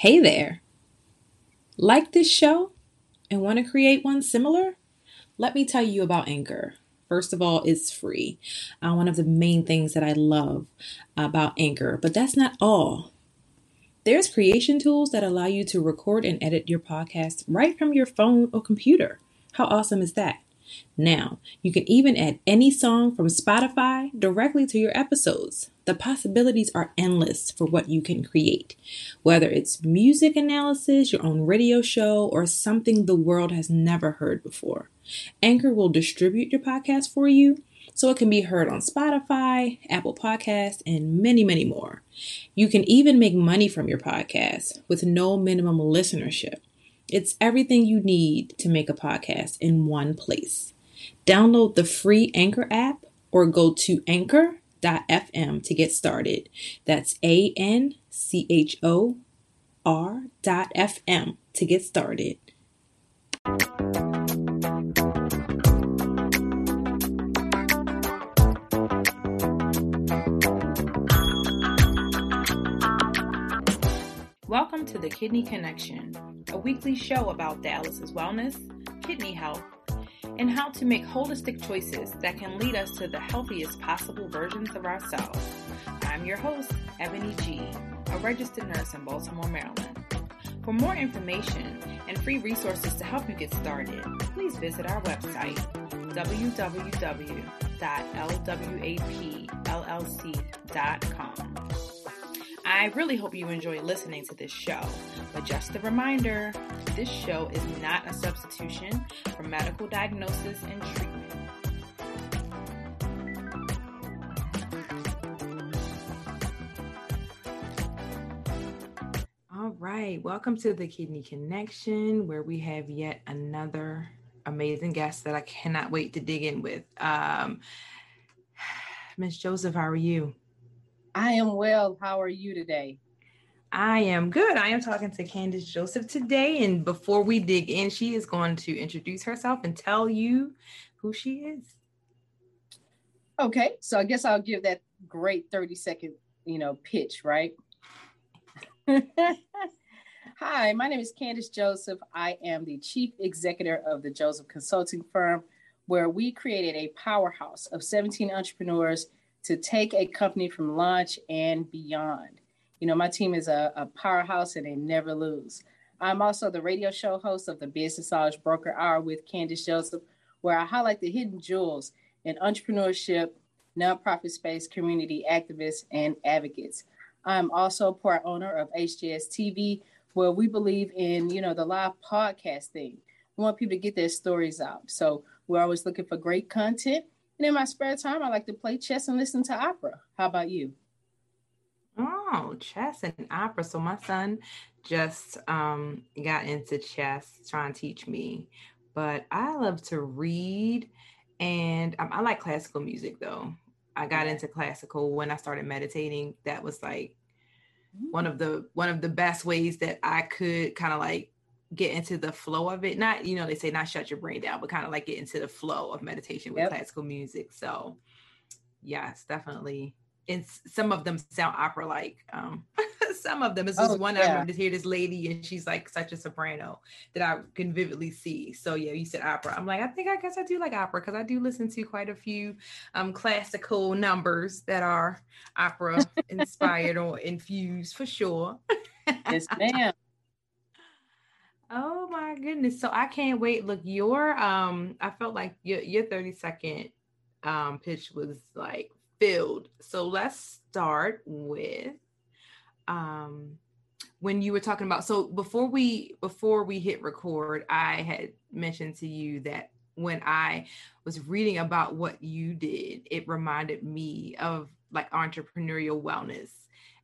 Hey there! Like this show and want to create one similar? Let me tell you about Anchor. First of all, it's free. Uh, one of the main things that I love about Anchor, but that's not all. There's creation tools that allow you to record and edit your podcast right from your phone or computer. How awesome is that? Now, you can even add any song from Spotify directly to your episodes. The possibilities are endless for what you can create. Whether it's music analysis, your own radio show, or something the world has never heard before, Anchor will distribute your podcast for you so it can be heard on Spotify, Apple Podcasts, and many, many more. You can even make money from your podcast with no minimum listenership. It's everything you need to make a podcast in one place. Download the free Anchor app or go to anchor.fm to get started. That's A N C H O R dot FM to get started. Welcome to the Kidney Connection, a weekly show about dialysis wellness, kidney health, and how to make holistic choices that can lead us to the healthiest possible versions of ourselves. I'm your host, Ebony G, a registered nurse in Baltimore, Maryland. For more information and free resources to help you get started, please visit our website, www.lwapllc.com. I really hope you enjoy listening to this show. But just a reminder this show is not a substitution for medical diagnosis and treatment. All right, welcome to the Kidney Connection, where we have yet another amazing guest that I cannot wait to dig in with. Um, Miss Joseph, how are you? I am well. How are you today? I am good. I am talking to Candace Joseph today. And before we dig in, she is going to introduce herself and tell you who she is. Okay. So I guess I'll give that great 30 second, you know, pitch, right? Hi, my name is Candace Joseph. I am the chief executive of the Joseph Consulting Firm, where we created a powerhouse of 17 entrepreneurs to take a company from launch and beyond. You know, my team is a, a powerhouse and they never lose. I'm also the radio show host of the Business Knowledge Broker Hour with Candace Joseph, where I highlight the hidden jewels in entrepreneurship, nonprofit space, community activists, and advocates. I'm also a part owner of HGS TV, where we believe in, you know, the live podcasting. We want people to get their stories out. So we're always looking for great content and in my spare time, I like to play chess and listen to opera. How about you? Oh, chess and opera. So my son just um, got into chess, trying to teach me. But I love to read, and um, I like classical music though. I got into classical when I started meditating. That was like one of the one of the best ways that I could kind of like get into the flow of it. Not, you know, they say not shut your brain down, but kind of like get into the flow of meditation with yep. classical music. So yes, definitely. And some of them sound opera like. Um, some of them is just oh, one yeah. I to hear this lady and she's like such a soprano that I can vividly see. So yeah, you said opera. I'm like, I think I guess I do like opera because I do listen to quite a few um classical numbers that are opera inspired or infused for sure. yes, ma'am. Oh my goodness. So I can't wait. Look, your um I felt like your your 30 second um pitch was like filled. So let's start with um when you were talking about so before we before we hit record, I had mentioned to you that when I was reading about what you did, it reminded me of like entrepreneurial wellness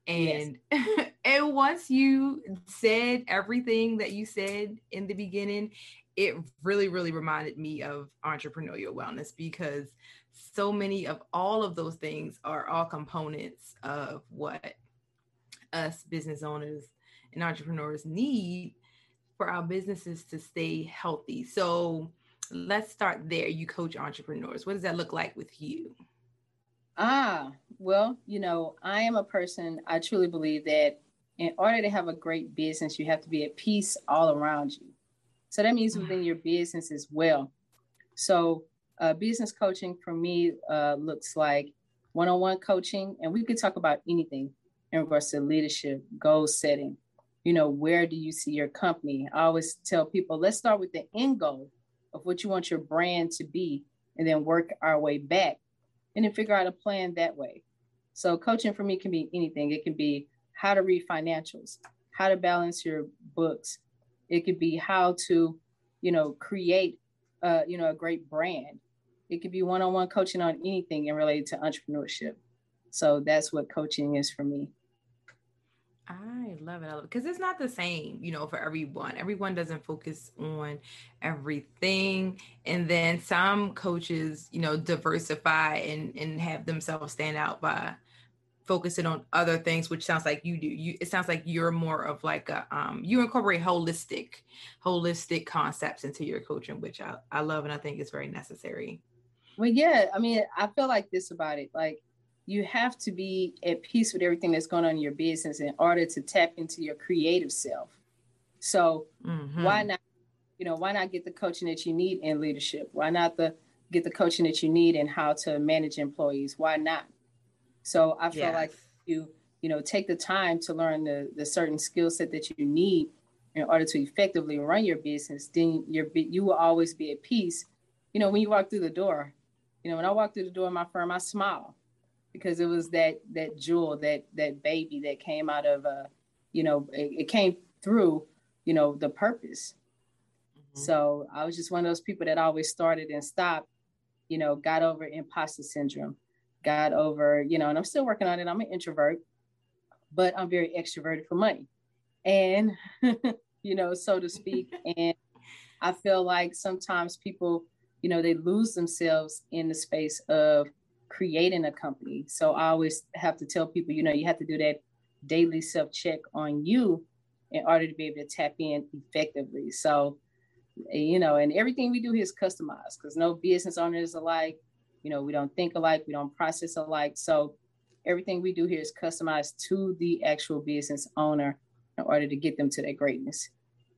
and yes. and once you said everything that you said in the beginning it really really reminded me of entrepreneurial wellness because so many of all of those things are all components of what us business owners and entrepreneurs need for our businesses to stay healthy. So let's start there. You coach entrepreneurs. What does that look like with you Ah, well, you know, I am a person, I truly believe that in order to have a great business, you have to be at peace all around you. So that means within your business as well. So uh, business coaching for me uh, looks like one-on-one coaching, and we could talk about anything in regards to leadership, goal setting. You know, where do you see your company? I always tell people, let's start with the end goal of what you want your brand to be, and then work our way back, and then figure out a plan that way. So coaching for me can be anything. It can be how to read financials, how to balance your books. It could be how to, you know, create, uh, you know, a great brand. It could be one-on-one coaching on anything and related to entrepreneurship. So that's what coaching is for me. I love it. I love it because it's not the same, you know, for everyone. Everyone doesn't focus on everything. And then some coaches, you know, diversify and, and have themselves stand out by focusing on other things which sounds like you do you it sounds like you're more of like a um you incorporate holistic holistic concepts into your coaching which i, I love and i think is very necessary well yeah i mean i feel like this about it like you have to be at peace with everything that's going on in your business in order to tap into your creative self so mm-hmm. why not you know why not get the coaching that you need in leadership why not the get the coaching that you need in how to manage employees why not so I feel yes. like you, you know, take the time to learn the, the certain skill set that you need in order to effectively run your business, then you're, you will always be at peace. You know, when you walk through the door, you know, when I walk through the door of my firm, I smile because it was that, that jewel, that, that baby that came out of, uh, you know, it, it came through, you know, the purpose. Mm-hmm. So I was just one of those people that always started and stopped, you know, got over imposter syndrome got over, you know, and I'm still working on it. I'm an introvert, but I'm very extroverted for money. And, you know, so to speak. and I feel like sometimes people, you know, they lose themselves in the space of creating a company. So I always have to tell people, you know, you have to do that daily self check on you in order to be able to tap in effectively. So, you know, and everything we do here is customized because no business owner is alike. You know, we don't think alike, we don't process alike. So everything we do here is customized to the actual business owner in order to get them to that greatness.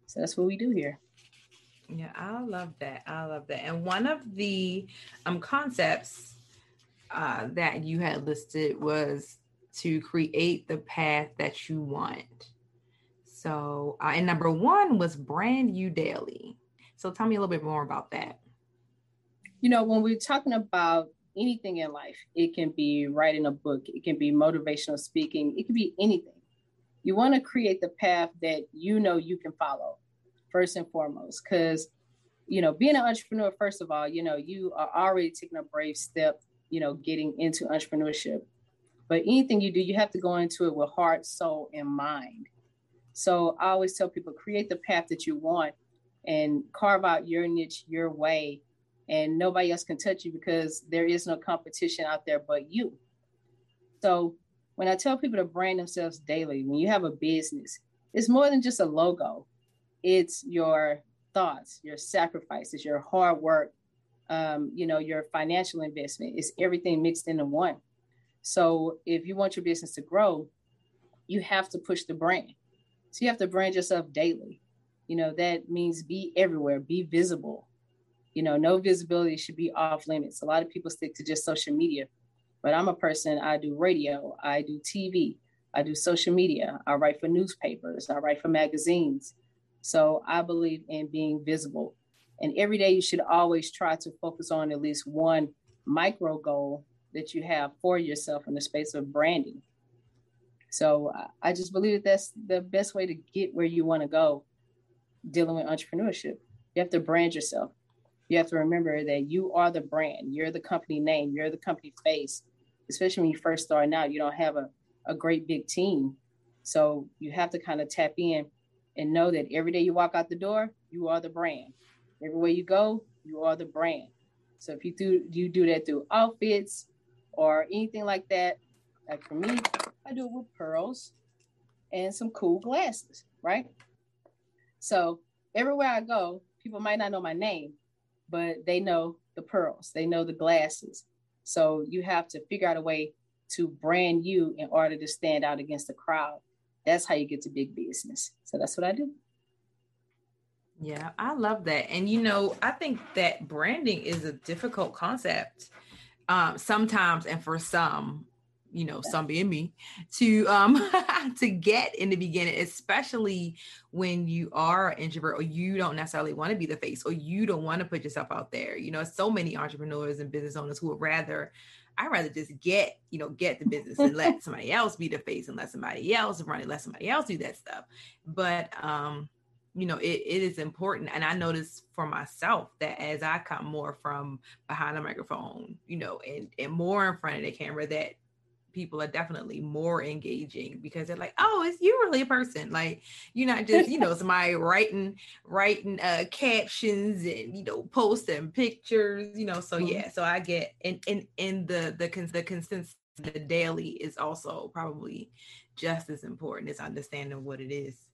So that's what we do here. Yeah, I love that. I love that. And one of the um, concepts uh, that you had listed was to create the path that you want. So, uh, and number one was brand you daily. So, tell me a little bit more about that you know, when we're talking about anything in life, it can be writing a book, it can be motivational speaking, it can be anything. You want to create the path that you know you can follow, first and foremost, because you know, being an entrepreneur, first of all, you know, you are already taking a brave step, you know, getting into entrepreneurship. But anything you do, you have to go into it with heart, soul, and mind. So I always tell people create the path that you want and carve out your niche your way and nobody else can touch you because there is no competition out there but you. So when I tell people to brand themselves daily, when you have a business, it's more than just a logo. It's your thoughts, your sacrifices, your hard work, um, you know, your financial investment. It's everything mixed into one. So if you want your business to grow, you have to push the brand. So you have to brand yourself daily. You know, that means be everywhere, be visible, you know, no visibility should be off limits. A lot of people stick to just social media, but I'm a person, I do radio, I do TV, I do social media, I write for newspapers, I write for magazines. So I believe in being visible. And every day you should always try to focus on at least one micro goal that you have for yourself in the space of branding. So uh, I just believe that that's the best way to get where you want to go dealing with entrepreneurship. You have to brand yourself you have to remember that you are the brand, you're the company name, you're the company face. Especially when you first start out, you don't have a, a great big team. So you have to kind of tap in and know that every day you walk out the door, you are the brand. Everywhere you go, you are the brand. So if you do you do that through outfits or anything like that, like for me, I do it with pearls and some cool glasses, right? So everywhere I go, people might not know my name, but they know the pearls, they know the glasses. So you have to figure out a way to brand you in order to stand out against the crowd. That's how you get to big business. So that's what I do. Yeah, I love that. And you know, I think that branding is a difficult concept um, sometimes, and for some, you know, some being me, to um to get in the beginning, especially when you are an introvert or you don't necessarily want to be the face or you don't want to put yourself out there. You know, so many entrepreneurs and business owners who would rather I'd rather just get, you know, get the business and let somebody else be the face and let somebody else run it, let somebody else do that stuff. But um you know, it, it is important. And I notice for myself that as I come more from behind the microphone, you know, and, and more in front of the camera, that people are definitely more engaging because they're like, oh, it's you really a person. Like you're not just, you know, somebody writing, writing uh captions and you know, posting pictures, you know. So mm-hmm. yeah, so I get and and in the the the consensus the daily is also probably just as important as understanding what it is.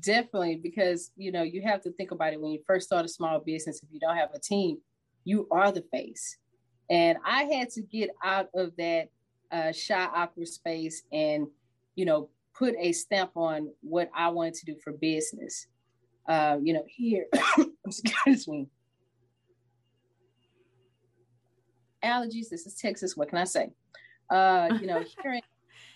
Definitely, because you know you have to think about it when you first start a small business. If you don't have a team, you are the face, and I had to get out of that uh, shy, awkward space and you know put a stamp on what I wanted to do for business. Uh, you know, here, excuse me, allergies. This is Texas. What can I say? Uh, you know, here in,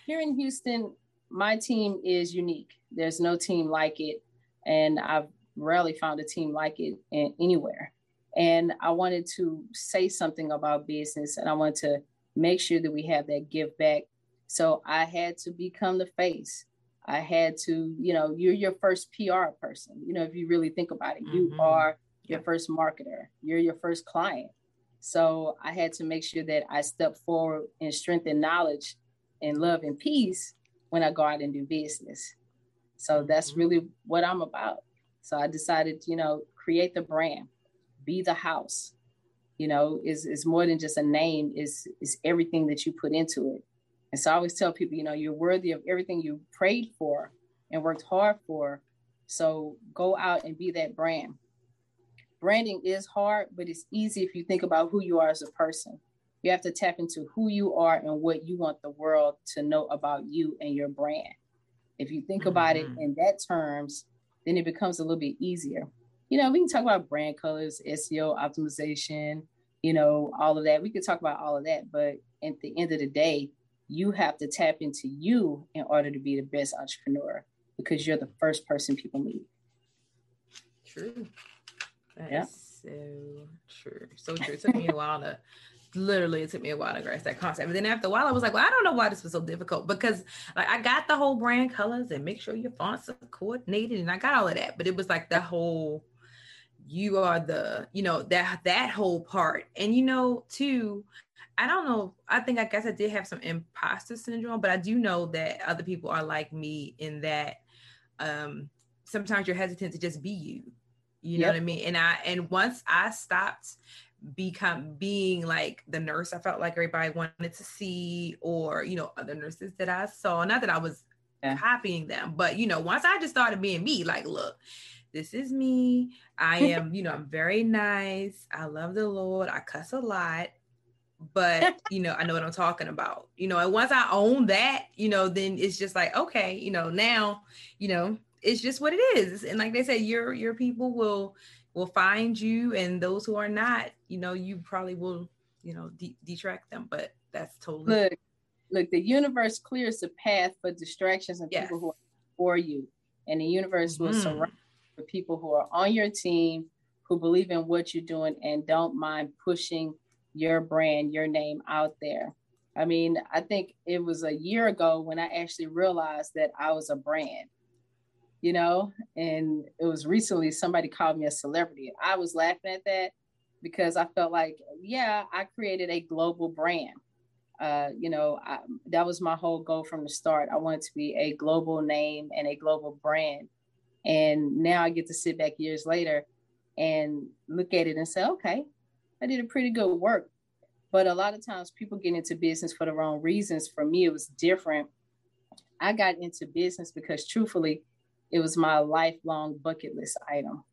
here in Houston, my team is unique. There's no team like it, and I've rarely found a team like it anywhere. And I wanted to say something about business, and I wanted to make sure that we have that give back. So I had to become the face. I had to, you know, you're your first PR person. You know, if you really think about it, you mm-hmm. are your first marketer, you're your first client. So I had to make sure that I step forward and strengthen knowledge and love and peace when I go out and do business. So that's mm-hmm. really what I'm about. So I decided, you know, create the brand, be the house. You know, is is more than just a name, is is everything that you put into it. And so I always tell people, you know, you're worthy of everything you prayed for and worked hard for. So go out and be that brand. Branding is hard, but it's easy if you think about who you are as a person. You have to tap into who you are and what you want the world to know about you and your brand. If you think mm-hmm. about it mm-hmm. in that terms, then it becomes a little bit easier. You know, we can talk about brand colors, SEO optimization, you know, all of that. We could talk about all of that, but at the end of the day, you have to tap into you in order to be the best entrepreneur because you're the first person people meet. True. That's yeah. so true. So true. It took me a while to literally it took me a while to grasp that concept. And then after a while, I was like, well, I don't know why this was so difficult because like I got the whole brand colors and make sure your fonts are coordinated and I got all of that. But it was like the whole you are the, you know, that that whole part. And you know, too, I don't know. I think I guess I did have some imposter syndrome, but I do know that other people are like me in that um sometimes you're hesitant to just be you. You know what I mean? And I and once I stopped become being like the nurse I felt like everybody wanted to see, or you know, other nurses that I saw. Not that I was yeah. copying them, but you know, once I just started being me, like, look, this is me. I am, you know, I'm very nice. I love the Lord. I cuss a lot, but you know, I know what I'm talking about. You know, and once I own that, you know, then it's just like, okay, you know, now, you know, it's just what it is. And like they say, your your people will will find you and those who are not you know you probably will you know de- detract them but that's totally look look the universe clears the path for distractions and yes. people who are for you and the universe mm-hmm. will surround the people who are on your team who believe in what you're doing and don't mind pushing your brand your name out there i mean i think it was a year ago when i actually realized that i was a brand you know, and it was recently somebody called me a celebrity. I was laughing at that because I felt like, yeah, I created a global brand. Uh, you know, I, that was my whole goal from the start. I wanted to be a global name and a global brand. And now I get to sit back years later and look at it and say, okay, I did a pretty good work. But a lot of times people get into business for the wrong reasons. For me, it was different. I got into business because truthfully, it was my lifelong bucket list item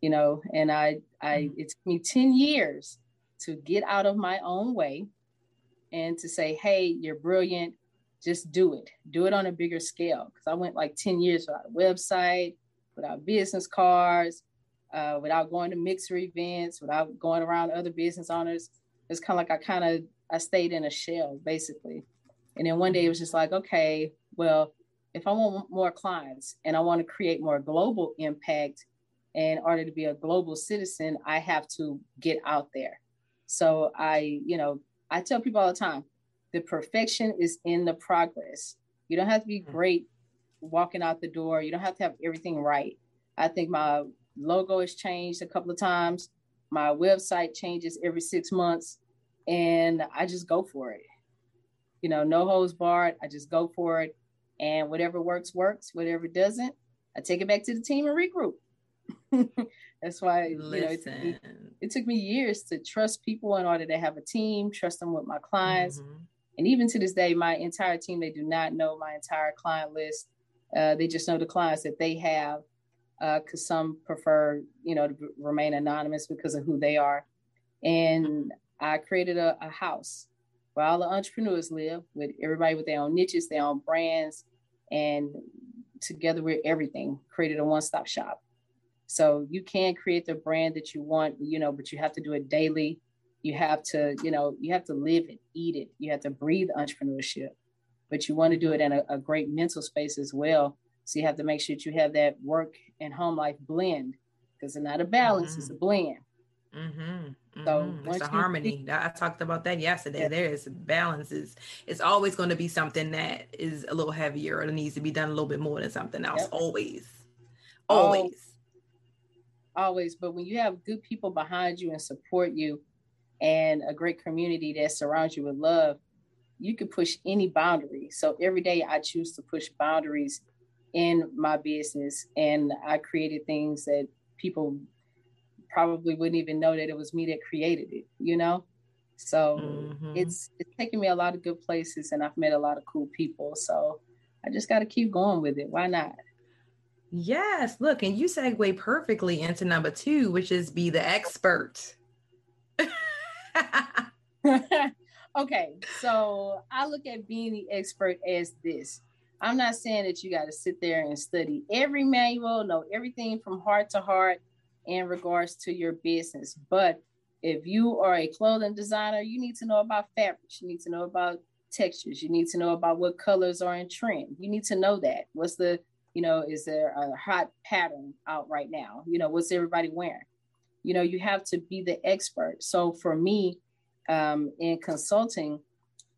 you know and i i mm-hmm. it took me 10 years to get out of my own way and to say hey you're brilliant just do it. Do it on a bigger scale. Because I went like 10 years without a website, without business cards, uh, without going to mixer events, without going around other business owners. It's kind of like I kind of I stayed in a shell basically. And then one day it was just like, okay, well, if I want more clients and I want to create more global impact, in order to be a global citizen, I have to get out there. So I, you know, I tell people all the time, the perfection is in the progress. You don't have to be hmm. great walking out the door. You don't have to have everything right. I think my logo has changed a couple of times. My website changes every six months, and I just go for it. You know, no holds barred. I just go for it, and whatever works works. Whatever doesn't, I take it back to the team and regroup. That's why you know, it, it, it, took me years to trust people in order to have a team, trust them with my clients. Mm-hmm. And even to this day, my entire team, they do not know my entire client list. Uh, they just know the clients that they have because uh, some prefer, you know, to remain anonymous because of who they are. And I created a, a house where all the entrepreneurs live with everybody with their own niches, their own brands, and together we're everything, created a one-stop shop. So you can create the brand that you want, you know, but you have to do it daily. You have to, you know, you have to live it, eat it. You have to breathe entrepreneurship, but you want to do it in a, a great mental space as well. So you have to make sure that you have that work and home life blend because it's not a balance, mm-hmm. it's a blend. Mm-hmm. So mm-hmm. it's a harmony. I talked about that yesterday. Yeah. There is balances. It's always going to be something that is a little heavier or needs to be done a little bit more than something else. Yep. Always, always always, but when you have good people behind you and support you and a great community that surrounds you with love, you can push any boundary. So every day I choose to push boundaries in my business and I created things that people probably wouldn't even know that it was me that created it, you know? So mm-hmm. it's it's taken me a lot of good places and I've met a lot of cool people. So I just got to keep going with it. Why not? Yes, look, and you segue perfectly into number two, which is be the expert. okay, so I look at being the expert as this. I'm not saying that you got to sit there and study every manual, know everything from heart to heart in regards to your business. But if you are a clothing designer, you need to know about fabrics, you need to know about textures, you need to know about what colors are in trend. You need to know that. What's the you know, is there a hot pattern out right now? You know, what's everybody wearing? You know, you have to be the expert. So for me, um, in consulting,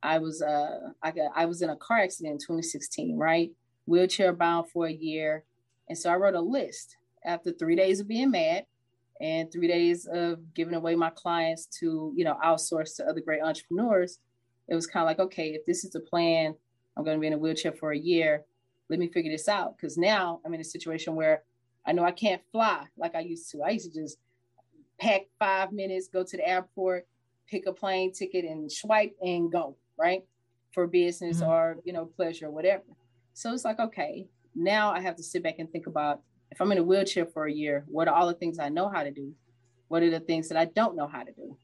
I was uh, I got I was in a car accident in 2016, right? Wheelchair bound for a year, and so I wrote a list after three days of being mad and three days of giving away my clients to you know outsource to other great entrepreneurs. It was kind of like, okay, if this is the plan, I'm going to be in a wheelchair for a year let me figure this out. Because now I'm in a situation where I know I can't fly like I used to. I used to just pack five minutes, go to the airport, pick a plane ticket, and swipe and go, right? For business mm-hmm. or, you know, pleasure or whatever. So it's like, okay, now I have to sit back and think about if I'm in a wheelchair for a year, what are all the things I know how to do? What are the things that I don't know how to do?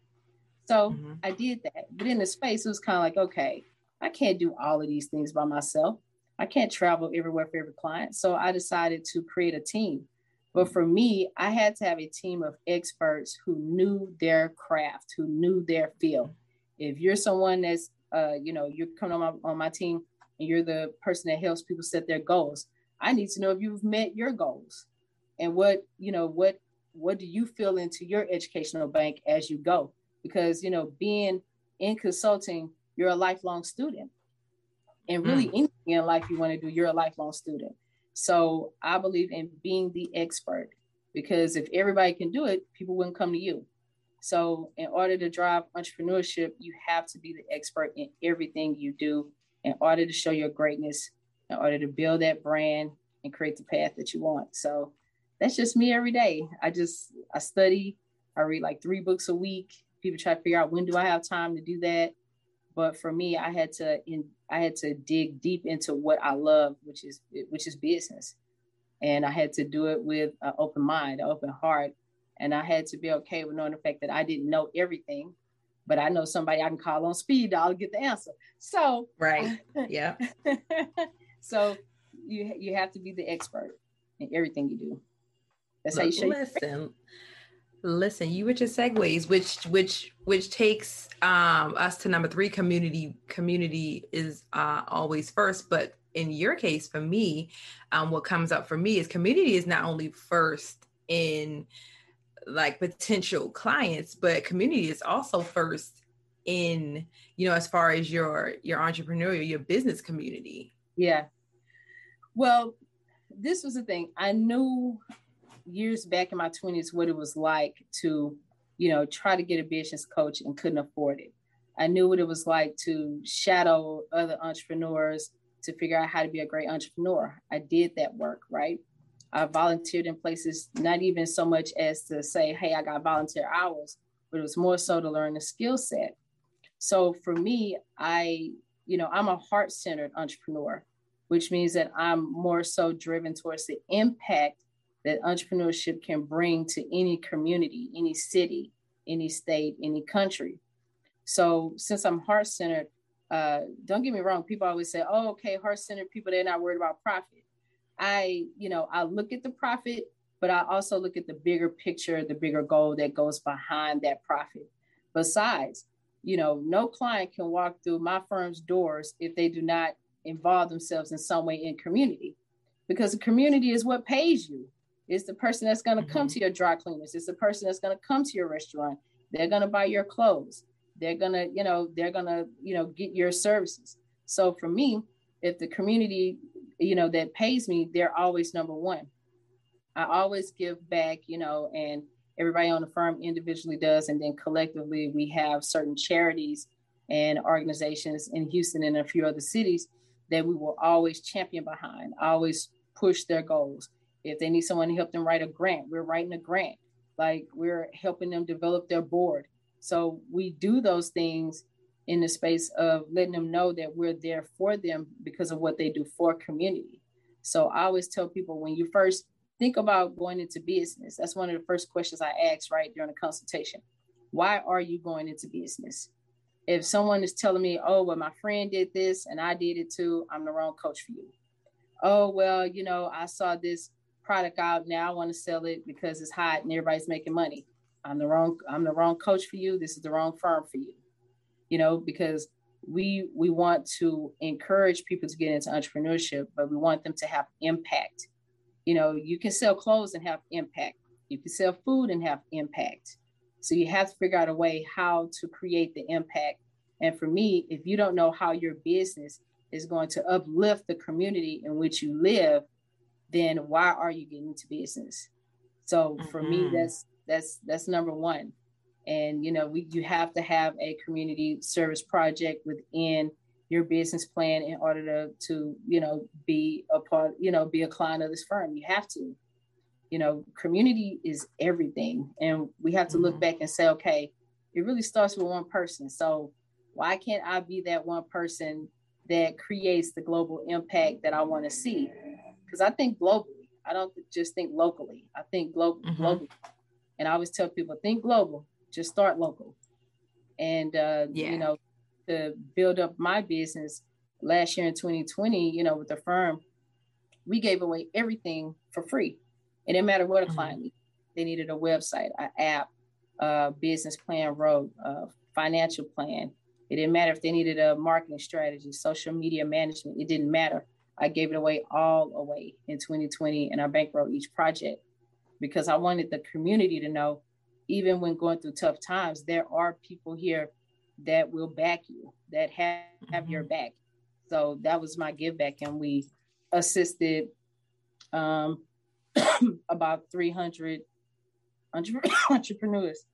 So mm-hmm. I did that. But in the space, it was kind of like, okay, I can't do all of these things by myself. I can't travel everywhere for every client. So I decided to create a team. But for me, I had to have a team of experts who knew their craft, who knew their field. If you're someone that's, uh, you know, you're coming on my, on my team and you're the person that helps people set their goals, I need to know if you've met your goals and what, you know, what, what do you feel into your educational bank as you go? Because, you know, being in consulting, you're a lifelong student and really mm. anything in life you want to do, you're a lifelong student. So I believe in being the expert because if everybody can do it, people wouldn't come to you. So in order to drive entrepreneurship, you have to be the expert in everything you do in order to show your greatness, in order to build that brand and create the path that you want. So that's just me every day. I just I study, I read like three books a week. People try to figure out when do I have time to do that. But for me, I had to in, I had to dig deep into what I love, which is which is business, and I had to do it with an open mind, an open heart, and I had to be okay with knowing the fact that I didn't know everything, but I know somebody I can call on speed dial to get the answer. So right, yeah. so you you have to be the expert in everything you do. That's Look, how you show. Listen, listen. You with your segues, which which which takes um, us to number three. Community community is uh, always first, but in your case, for me, um, what comes up for me is community is not only first in like potential clients, but community is also first in you know as far as your your entrepreneurial your business community. Yeah. Well, this was the thing. I knew years back in my 20s what it was like to, you know, try to get a business coach and couldn't afford it. I knew what it was like to shadow other entrepreneurs to figure out how to be a great entrepreneur. I did that work, right? I volunteered in places, not even so much as to say, hey, I got volunteer hours, but it was more so to learn the skill set. So for me, I, you know, I'm a heart centered entrepreneur, which means that I'm more so driven towards the impact that entrepreneurship can bring to any community, any city, any state, any country. So since I'm heart centered, uh, don't get me wrong, people always say, oh, okay, heart centered people, they're not worried about profit. I, you know, I look at the profit, but I also look at the bigger picture, the bigger goal that goes behind that profit. Besides, you know, no client can walk through my firm's doors if they do not involve themselves in some way in community because the community is what pays you. It's the person that's going to mm-hmm. come to your dry cleaners. It's the person that's going to come to your restaurant. They're going to buy your clothes they're gonna you know they're gonna you know get your services so for me if the community you know that pays me they're always number one i always give back you know and everybody on the firm individually does and then collectively we have certain charities and organizations in houston and a few other cities that we will always champion behind always push their goals if they need someone to help them write a grant we're writing a grant like we're helping them develop their board so we do those things in the space of letting them know that we're there for them because of what they do for community. So I always tell people when you first think about going into business, that's one of the first questions I ask right during a consultation. Why are you going into business? If someone is telling me, oh, well, my friend did this and I did it too, I'm the wrong coach for you. Oh, well, you know, I saw this product out now I want to sell it because it's hot and everybody's making money. I'm the wrong I'm the wrong coach for you. This is the wrong firm for you. You know, because we we want to encourage people to get into entrepreneurship, but we want them to have impact. You know, you can sell clothes and have impact. You can sell food and have impact. So you have to figure out a way how to create the impact. And for me, if you don't know how your business is going to uplift the community in which you live, then why are you getting into business? So for mm-hmm. me, that's that's that's number one. And you know, we you have to have a community service project within your business plan in order to to you know be a part you know be a client of this firm. You have to. You know, community is everything, and we have to look mm-hmm. back and say, okay, it really starts with one person. So why can't I be that one person that creates the global impact that I want to see? Because I think globally. I don't just think locally. I think glo- mm-hmm. globally. And I always tell people, think global, just start local. And, uh, yeah. you know, to build up my business last year in 2020, you know, with the firm, we gave away everything for free. It didn't matter what a mm-hmm. client needed. They needed a website, an app, a business plan wrote, a financial plan. It didn't matter if they needed a marketing strategy, social media management. It didn't matter. I gave it away all away in 2020 and I bankrolled each project because I wanted the community to know, even when going through tough times, there are people here that will back you, that have, have mm-hmm. your back. So that was my give back, and we assisted um, about 300 entrepreneurs.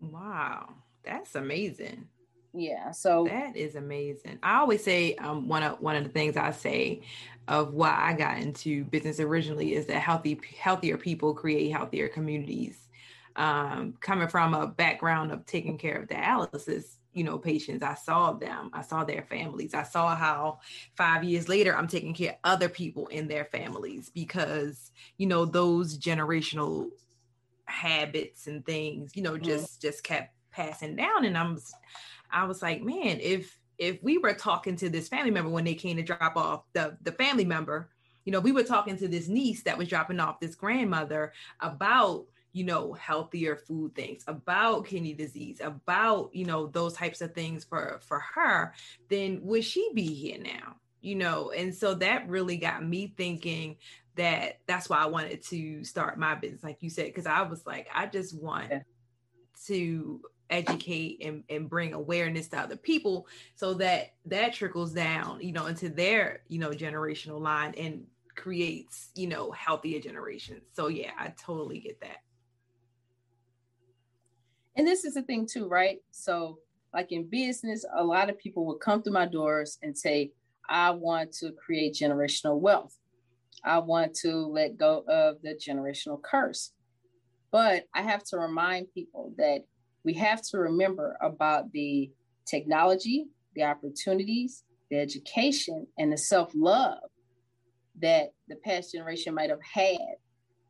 Wow, that's amazing. Yeah so that is amazing. I always say um, one of one of the things i say of why i got into business originally is that healthy healthier people create healthier communities. Um, coming from a background of taking care of dialysis you know patients i saw them i saw their families i saw how five years later i'm taking care of other people in their families because you know those generational habits and things you know mm-hmm. just just kept passing down. And I'm, I was like, man, if if we were talking to this family member when they came to drop off the the family member, you know, we were talking to this niece that was dropping off this grandmother about you know healthier food things about kidney disease about you know those types of things for for her then would she be here now you know? And so that really got me thinking that that's why i wanted to start my business like you said because i was like i just want yeah. to educate and, and bring awareness to other people so that that trickles down you know into their you know generational line and creates you know healthier generations. So yeah i totally get that and this is the thing too right? So like in business a lot of people will come through my doors and say i want to create generational wealth. I want to let go of the generational curse. But i have to remind people that we have to remember about the technology, the opportunities, the education, and the self love that the past generation might have had.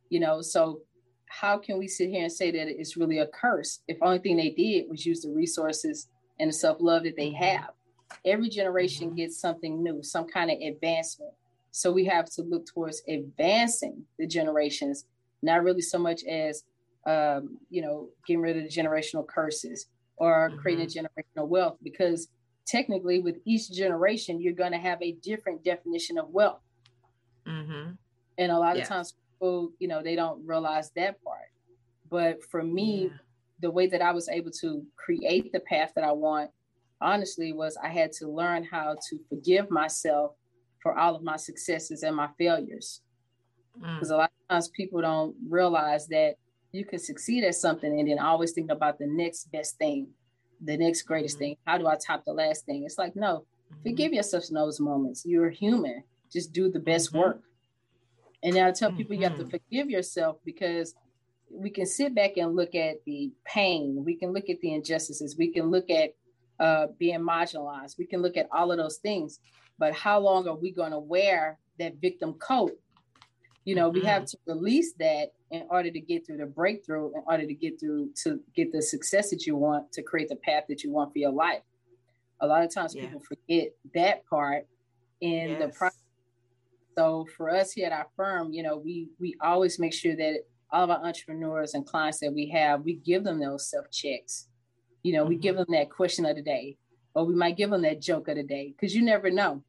You know, so how can we sit here and say that it's really a curse if only thing they did was use the resources and the self love that they mm-hmm. have? Every generation mm-hmm. gets something new, some kind of advancement. So we have to look towards advancing the generations, not really so much as um, you know, getting rid of the generational curses or mm-hmm. creating generational wealth because technically with each generation you're going to have a different definition of wealth mm-hmm. and a lot of times people you know they don't realize that part but for me yeah. the way that i was able to create the path that i want honestly was i had to learn how to forgive myself for all of my successes and my failures because mm. a lot of times people don't realize that you can succeed at something and then always think about the next best thing, the next greatest mm-hmm. thing. How do I top the last thing? It's like, no, mm-hmm. forgive yourself in those moments. You're human. Just do the best mm-hmm. work. And now I tell people you have to mm-hmm. forgive yourself because we can sit back and look at the pain. We can look at the injustices. We can look at uh, being marginalized. We can look at all of those things. But how long are we going to wear that victim coat? You know, we have mm-hmm. to release that in order to get through the breakthrough, in order to get through to get the success that you want, to create the path that you want for your life. A lot of times yeah. people forget that part in yes. the process. So for us here at our firm, you know, we we always make sure that all of our entrepreneurs and clients that we have, we give them those self checks. You know, mm-hmm. we give them that question of the day, or we might give them that joke of the day, because you never know.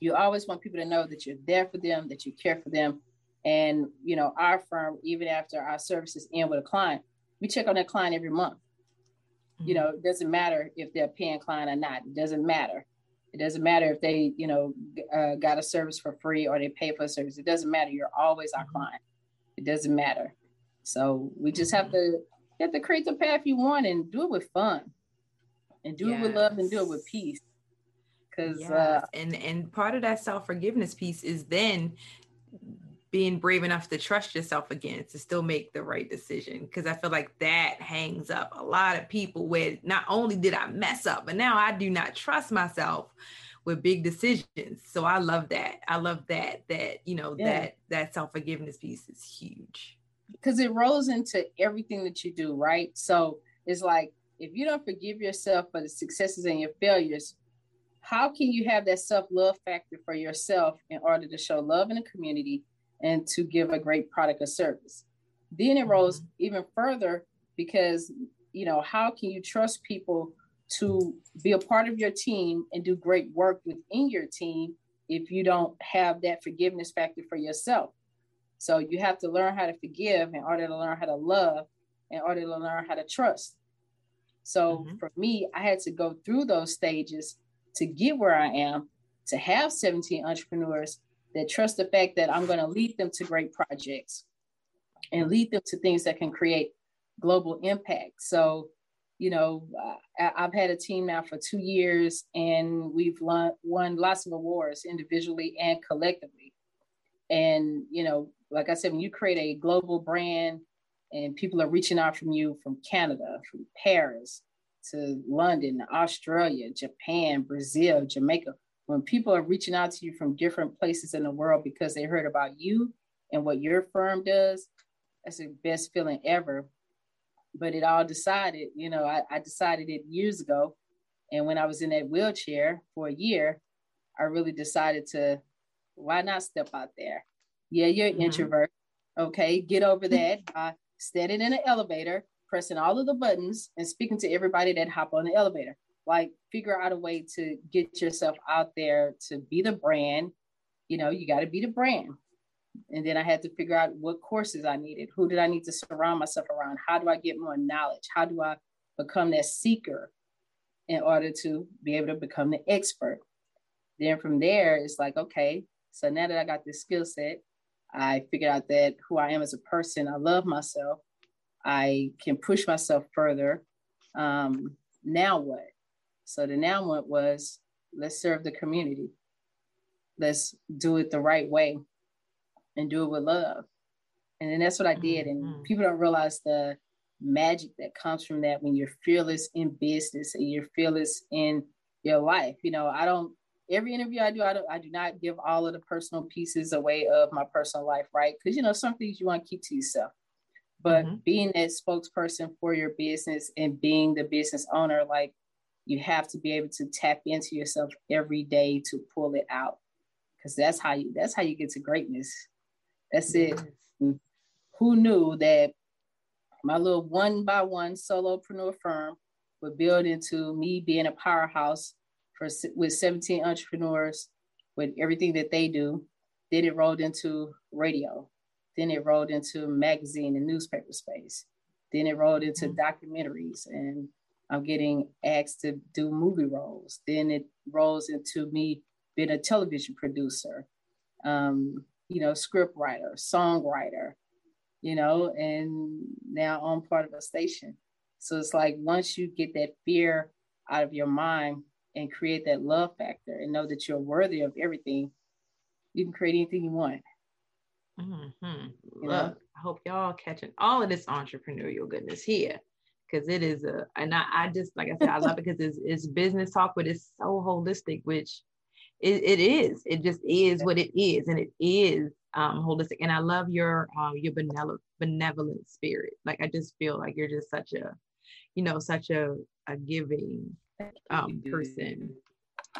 You always want people to know that you're there for them, that you care for them, and you know, our firm, even after our services end with a client, we check on that client every month. Mm-hmm. You know, it doesn't matter if they're paying client or not. It doesn't matter. It doesn't matter if they, you know, uh, got a service for free or they pay for a service. It doesn't matter. You're always our mm-hmm. client. It doesn't matter. So we just have to have to create the path you want and do it with fun, and do yes. it with love and do it with peace. Because yes. uh, and and part of that self forgiveness piece is then being brave enough to trust yourself again to still make the right decision. Because i feel like that hangs up a lot of people where not only did i mess up but now i do not trust myself with big decisions. So i love that. I love that that you know yeah. that that self-forgiveness piece is huge. Because it rolls into everything that you do right? So it's like if you don't forgive yourself for the successes and your failures how can you have that self-love factor for yourself in order to show love in the community and to give a great product or service. Then it rolls mm-hmm. even further because, you know, how can you trust people to be a part of your team and do great work within your team if you don't have that forgiveness factor for yourself? So you have to learn how to forgive in order to learn how to love, in order to learn how to trust. So mm-hmm. for me, I had to go through those stages to get where I am, to have 17 entrepreneurs that trust the fact that I'm going to lead them to great projects and lead them to things that can create global impact. So, you know, I've had a team now for two years and we've won, won lots of awards individually and collectively. And, you know, like I said, when you create a global brand and people are reaching out from you from Canada, from Paris to London, Australia, Japan, Brazil, Jamaica, when people are reaching out to you from different places in the world because they heard about you and what your firm does, that's the best feeling ever. but it all decided, you know, I, I decided it years ago. And when I was in that wheelchair for a year, I really decided to, why not step out there? Yeah, you're an mm-hmm. introvert. Okay, get over that by standing in an elevator, pressing all of the buttons, and speaking to everybody that hop on the elevator. Like, figure out a way to get yourself out there to be the brand. You know, you got to be the brand. And then I had to figure out what courses I needed. Who did I need to surround myself around? How do I get more knowledge? How do I become that seeker in order to be able to become the expert? Then from there, it's like, okay, so now that I got this skill set, I figured out that who I am as a person, I love myself. I can push myself further. Um, now what? So the now what was let's serve the community. Let's do it the right way and do it with love. And then that's what I did. And mm-hmm. people don't realize the magic that comes from that when you're fearless in business and you're fearless in your life. You know, I don't every interview I do, I, don't, I do not give all of the personal pieces away of my personal life, right? Because you know, some things you want to keep to yourself. But mm-hmm. being that spokesperson for your business and being the business owner, like you have to be able to tap into yourself every day to pull it out. Cause that's how you that's how you get to greatness. That's it. Mm. Who knew that my little one by one solopreneur firm would build into me being a powerhouse for with 17 entrepreneurs with everything that they do. Then it rolled into radio. Then it rolled into magazine and newspaper space. Then it rolled into mm-hmm. documentaries and I'm getting asked to do movie roles. Then it rolls into me being a television producer. Um, you know, script writer, songwriter, you know, and now I'm part of a station. So it's like once you get that fear out of your mind and create that love factor and know that you're worthy of everything, you can create anything you want. Mm-hmm. You Look, know? I hope y'all catching all of this entrepreneurial goodness here because it is a, and I, I just, like I said, I love it because it's, it's business talk, but it's so holistic, which it, it is. It just is what it is, and it is um, holistic. And I love your um, your benevolent benevolent spirit. Like I just feel like you're just such a, you know, such a a giving um, person.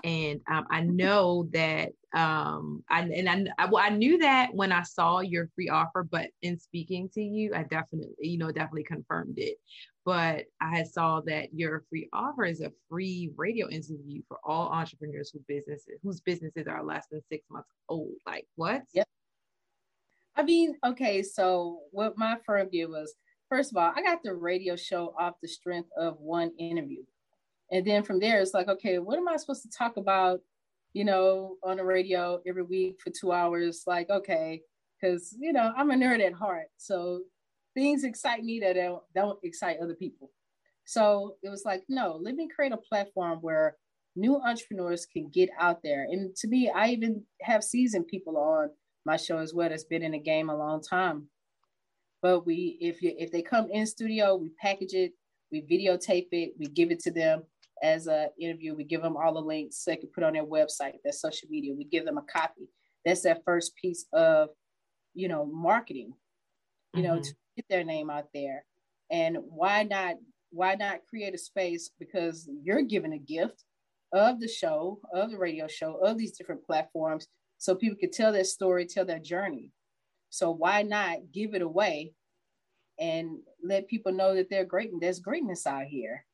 And um, I know that um, I and I, well, I knew that when I saw your free offer, but in speaking to you, I definitely, you know, definitely confirmed it but I saw that your free offer is a free radio interview for all entrepreneurs who businesses whose businesses are less than six months old. Like what? Yep. I mean, okay, so what my firm did was first of all, I got the radio show off the strength of one interview. And then from there, it's like, okay, what am I supposed to talk about, you know, on the radio every week for two hours? Like, okay, because, you know, I'm a nerd at heart. So things excite me that don't, don't excite other people. So it was like, no, let me create a platform where new entrepreneurs can get out there. And to me, I even have seasoned people on my show as well that's been in the game a long time. But we, if you, if they come in studio, we package it, we videotape it, we give it to them as an interview. We give them all the links so they can put on their website, their social media. We give them a copy. That's that first piece of, you know, marketing. You mm-hmm. know, to get their name out there. And why not why not create a space because you're given a gift of the show, of the radio show, of these different platforms so people can tell their story, tell their journey. So why not give it away and let people know that they're great and there's greatness out here.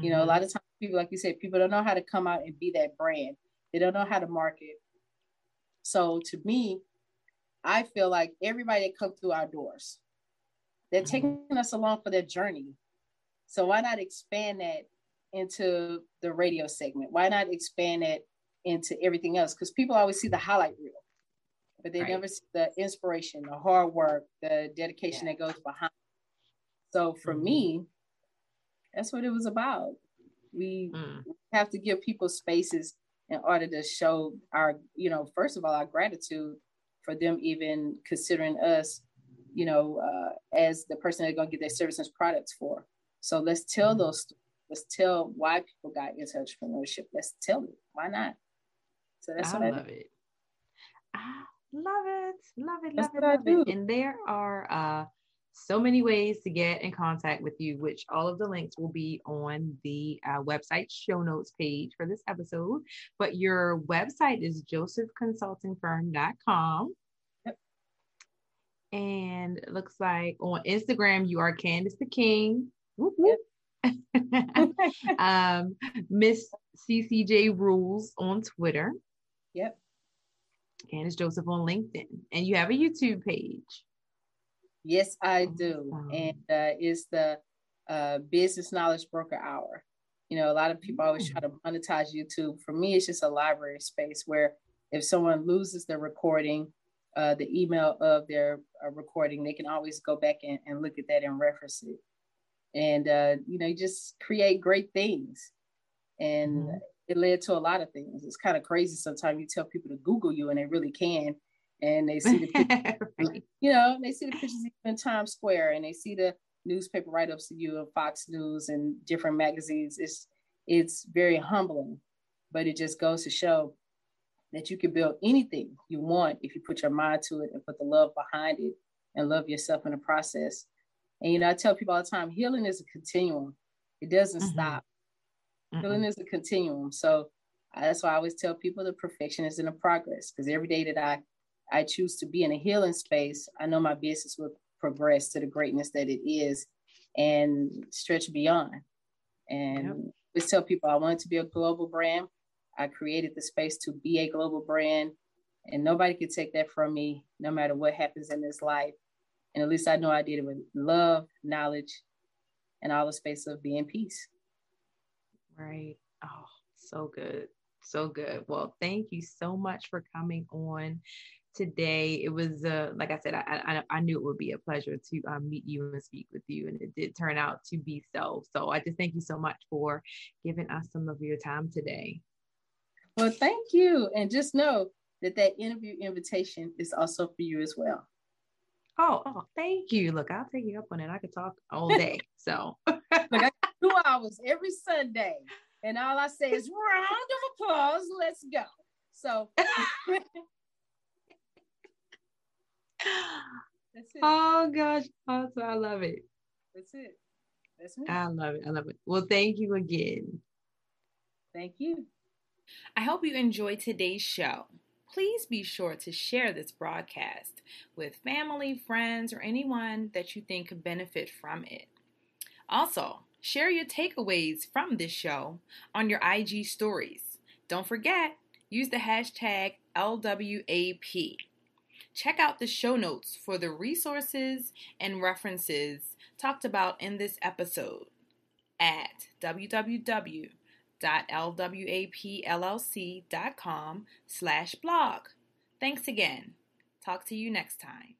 You know, a mm-hmm. lot of times people, like you said, people don't know how to come out and be that brand. They don't know how to market. So to me, I feel like everybody that comes through our doors, they're taking us along for their journey. So why not expand that into the radio segment? Why not expand it into everything else? Because people always see the highlight reel, but they right. never see the inspiration, the hard work, the dedication yeah. that goes behind. So for mm-hmm. me, that's what it was about. We mm. have to give people spaces in order to show our, you know, first of all, our gratitude for them even considering us you know, uh, as the person they're going to get their services products for. So let's tell mm-hmm. those, let's tell why people got into entrepreneurship. Let's tell it. Why not? So that's I what I love it. I love it, love it, love that's it, love it. And there are uh, so many ways to get in contact with you, which all of the links will be on the uh, website show notes page for this episode. But your website is josephconsultingfirm.com. And it looks like on Instagram, you are Candace the King. Whoop, whoop. um, Miss CCJ Rules on Twitter. Yep. Candace Joseph on LinkedIn. And you have a YouTube page. Yes, I do. And uh, it's the uh, Business Knowledge Broker Hour. You know, a lot of people always try to monetize YouTube. For me, it's just a library space where if someone loses their recording, uh, the email of their uh, recording, they can always go back and, and, look at that and reference it. And, uh, you know, just create great things. And mm-hmm. it led to a lot of things. It's kind of crazy sometimes you tell people to Google you and they really can and they see the pictures, right. you know, they see the pictures in Times Square and they see the newspaper write-ups of you of Fox News and different magazines. It's it's very humbling, but it just goes to show that you can build anything you want if you put your mind to it and put the love behind it and love yourself in the process. And you know, I tell people all the time, healing is a continuum. It doesn't mm-hmm. stop. Mm-hmm. Healing is a continuum. So that's why I always tell people the perfection is in the progress because every day that I I choose to be in a healing space, I know my business will progress to the greatness that it is and stretch beyond. And yep. just tell people I wanted to be a global brand. I created the space to be a global brand, and nobody could take that from me, no matter what happens in this life. And at least I know I did it with love, knowledge, and all the space of being peace. Right. Oh, so good. So good. Well, thank you so much for coming on today. It was, uh, like I said, I, I, I knew it would be a pleasure to um, meet you and speak with you, and it did turn out to be so. So I just thank you so much for giving us some of your time today. Well, thank you, and just know that that interview invitation is also for you as well. Oh, oh, thank you. Look, I'll take you up on it. I could talk all day. So, Look, I two hours every Sunday, and all I say is round of applause. Let's go. So, Oh gosh, awesome. I love it. That's it. That's it. I love it. I love it. Well, thank you again. Thank you. I hope you enjoyed today's show. Please be sure to share this broadcast with family, friends, or anyone that you think could benefit from it. Also, share your takeaways from this show on your IG stories. Don't forget, use the hashtag LWAP. Check out the show notes for the resources and references talked about in this episode at www.lwapllc.com slash blog. Thanks again. Talk to you next time.